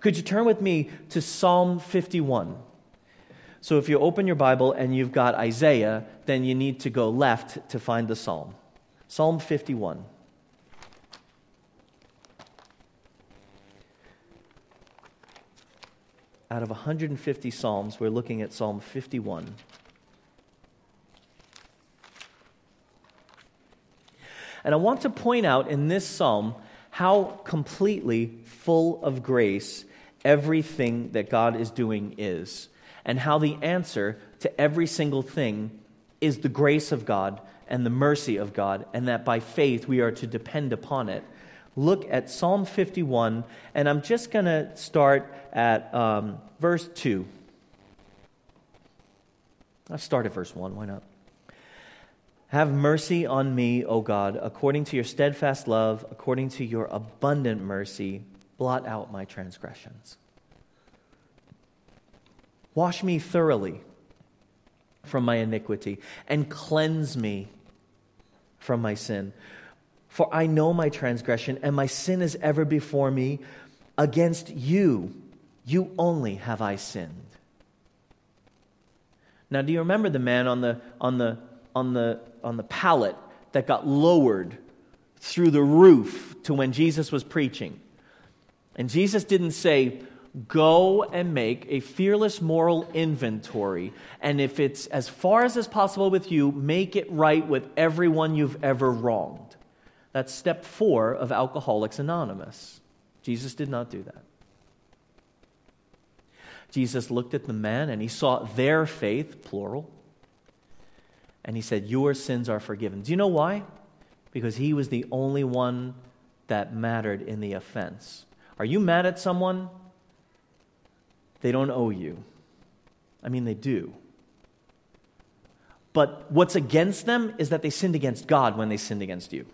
Could you turn with me to Psalm 51? So if you open your Bible and you've got Isaiah, then you need to go left to find the psalm. Psalm 51. Out of 150 Psalms, we're looking at Psalm 51. And I want to point out in this psalm how completely full of grace everything that God is doing is, and how the answer to every single thing is the grace of God and the mercy of God, and that by faith we are to depend upon it. Look at Psalm 51, and I'm just going to start at um, verse 2. I'll start at verse 1. Why not? Have mercy on me, O God, according to your steadfast love, according to your abundant mercy, blot out my transgressions. Wash me thoroughly from my iniquity and cleanse me from my sin. For I know my transgression, and my sin is ever before me. Against you, you only have I sinned. Now, do you remember the man on the, on the, on the, on the pallet that got lowered through the roof to when Jesus was preaching? And Jesus didn't say, Go and make a fearless moral inventory. And if it's as far as is possible with you, make it right with everyone you've ever wronged. That's step four of Alcoholics Anonymous. Jesus did not do that. Jesus looked at the man and he saw their faith, plural, and he said, Your sins are forgiven. Do you know why? Because he was the only one that mattered in the offense. Are you mad at someone? They don't owe you. I mean, they do. But what's against them is that they sinned against God when they sinned against you.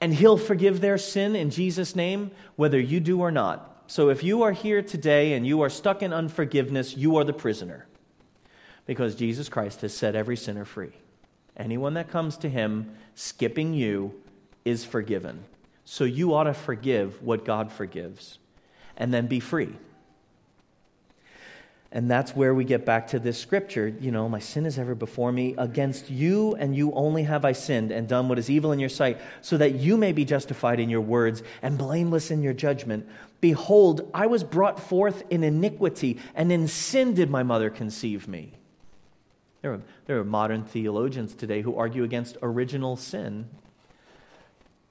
And He'll forgive their sin in Jesus' name, whether you do or not. So if you are here today and you are stuck in unforgiveness, you are the prisoner. Because Jesus Christ has set every sinner free. Anyone that comes to Him, skipping you, is forgiven. So you ought to forgive what God forgives and then be free. And that's where we get back to this scripture. You know, my sin is ever before me. Against you and you only have I sinned and done what is evil in your sight, so that you may be justified in your words and blameless in your judgment. Behold, I was brought forth in iniquity, and in sin did my mother conceive me. There are, there are modern theologians today who argue against original sin.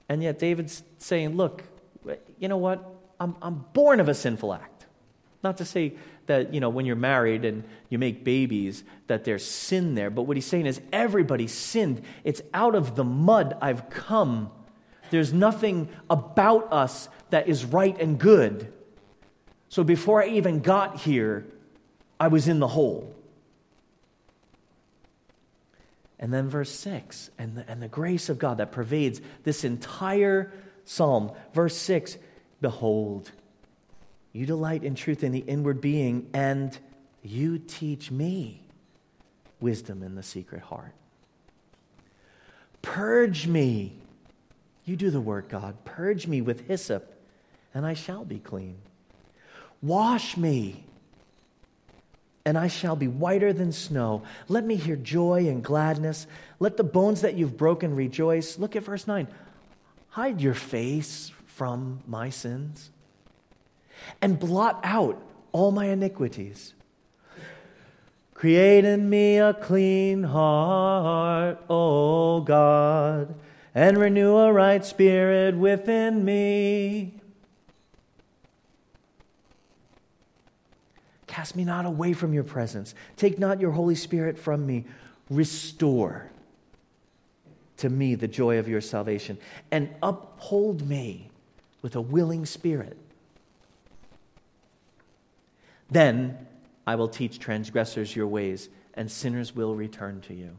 And yet David's saying, look, you know what? I'm, I'm born of a sinful act. Not to say that, you know, when you're married and you make babies, that there's sin there. But what he's saying is everybody sinned. It's out of the mud I've come. There's nothing about us that is right and good. So before I even got here, I was in the hole. And then verse 6, and the, and the grace of God that pervades this entire psalm. Verse 6 Behold, you delight in truth in the inward being, and you teach me wisdom in the secret heart. Purge me. You do the work, God. Purge me with hyssop, and I shall be clean. Wash me, and I shall be whiter than snow. Let me hear joy and gladness. Let the bones that you've broken rejoice. Look at verse 9. Hide your face from my sins and blot out all my iniquities. Create in me a clean heart, O God, and renew a right spirit within me. Cast me not away from your presence. Take not your Holy Spirit from me. Restore to me the joy of your salvation and uphold me with a willing spirit. Then I will teach transgressors your ways, and sinners will return to you.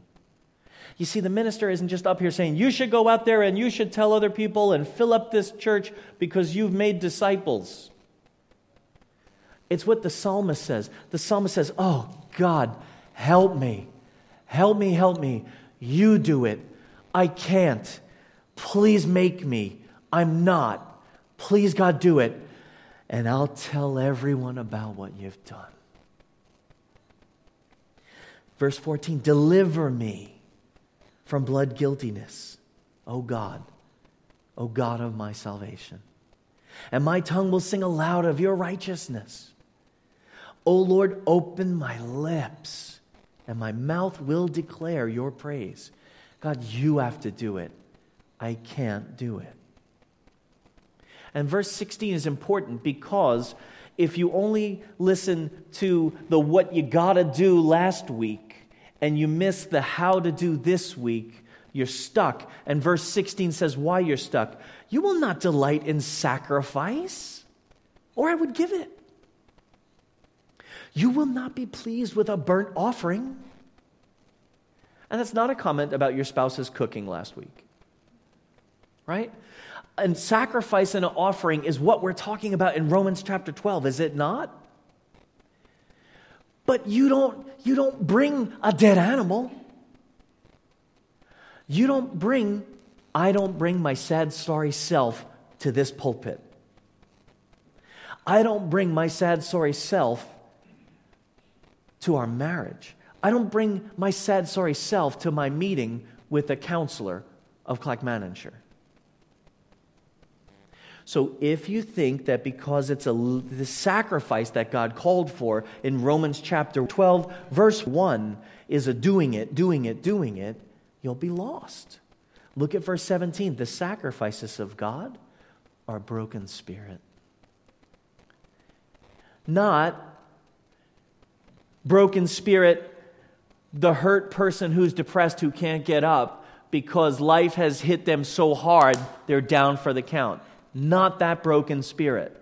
You see, the minister isn't just up here saying, You should go out there and you should tell other people and fill up this church because you've made disciples. It's what the psalmist says. The psalmist says, Oh, God, help me. Help me, help me. You do it. I can't. Please make me. I'm not. Please, God, do it. and I'll tell everyone about what you've done. Verse 14 Deliver me from blood guiltiness, O God, O God of my salvation. And my tongue will sing aloud of your righteousness. O Lord, open my lips, and my mouth will declare your praise. God, you have to do it. I can't do it. And verse 16 is important because if you only listen to the what you gotta do last week and you miss the how to do this week, you're stuck. And verse 16 says why you're stuck. You will not delight in sacrifice, or I would give it. You will not be pleased with a burnt offering. And that's not a comment about your spouse's cooking last week. Right? And sacrifice and an offering is what we're talking about in Romans chapter 12, is it not? But you don't, you don't bring a dead animal. You don't bring, I don't bring my sad, sorry self to this pulpit. I don't bring my sad, sorry self to our marriage. I don't bring my sad, sorry self to my meeting with the counselor of Clackmannanshire. So if you think that because it's a, the sacrifice that God called for in Romans chapter 12, verse 1 is a doing it, doing it, doing it, you'll be lost. Look at verse 17. The sacrifices of God are broken spirit. Not broken spirit, the hurt person who's depressed who can't get up because life has hit them so hard they're down for the count not that broken spirit.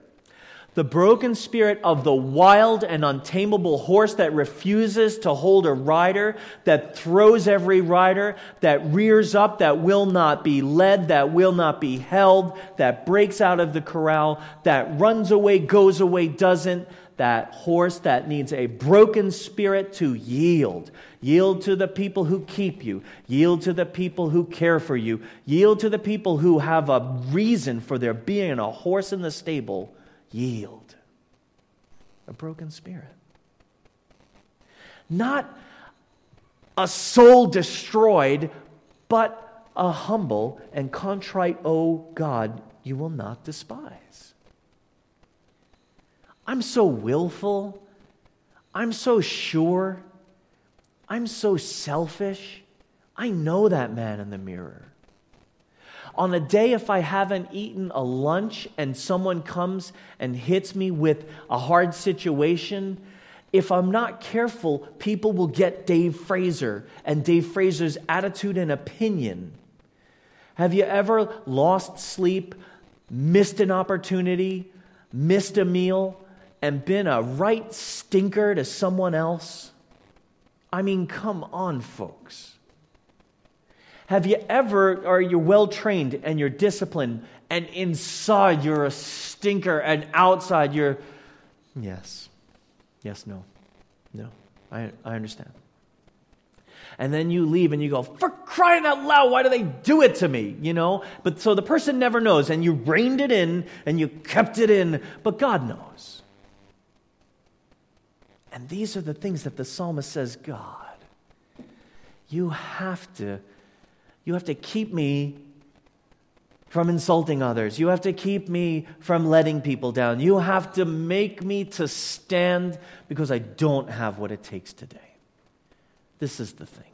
The broken spirit of the wild and untamable horse that refuses to hold a rider, that throws every rider, that rears up, that will not be led, that will not be held, that breaks out of the corral, that runs away, goes away, doesn't, that horse that needs a broken spirit to yield. Yield to the people who keep you. Yield to the people who care for you. Yield to the people who have a reason for there being a horse in the stable. Yield. A broken spirit. Not a soul destroyed, but a humble and contrite, oh God, you will not despise. I'm so willful. I'm so sure. I'm so selfish. I know that man in the mirror. On a day if I haven't eaten a lunch and someone comes and hits me with a hard situation, if I'm not careful, people will get Dave Fraser and Dave Fraser's attitude and opinion. Have you ever lost sleep, missed an opportunity, missed a meal, and been a right stinker to someone else? I mean, come on, folks. Have you ever, are you well trained and you're disciplined, and inside you're a stinker, and outside you're, yes, yes, no, no, I, I understand. And then you leave and you go, for crying out loud, why do they do it to me? You know? But so the person never knows, and you reined it in and you kept it in, but God knows. And these are the things that the psalmist says, God, you have to you have to keep me from insulting others. You have to keep me from letting people down. You have to make me to stand because I don't have what it takes today. This is the thing.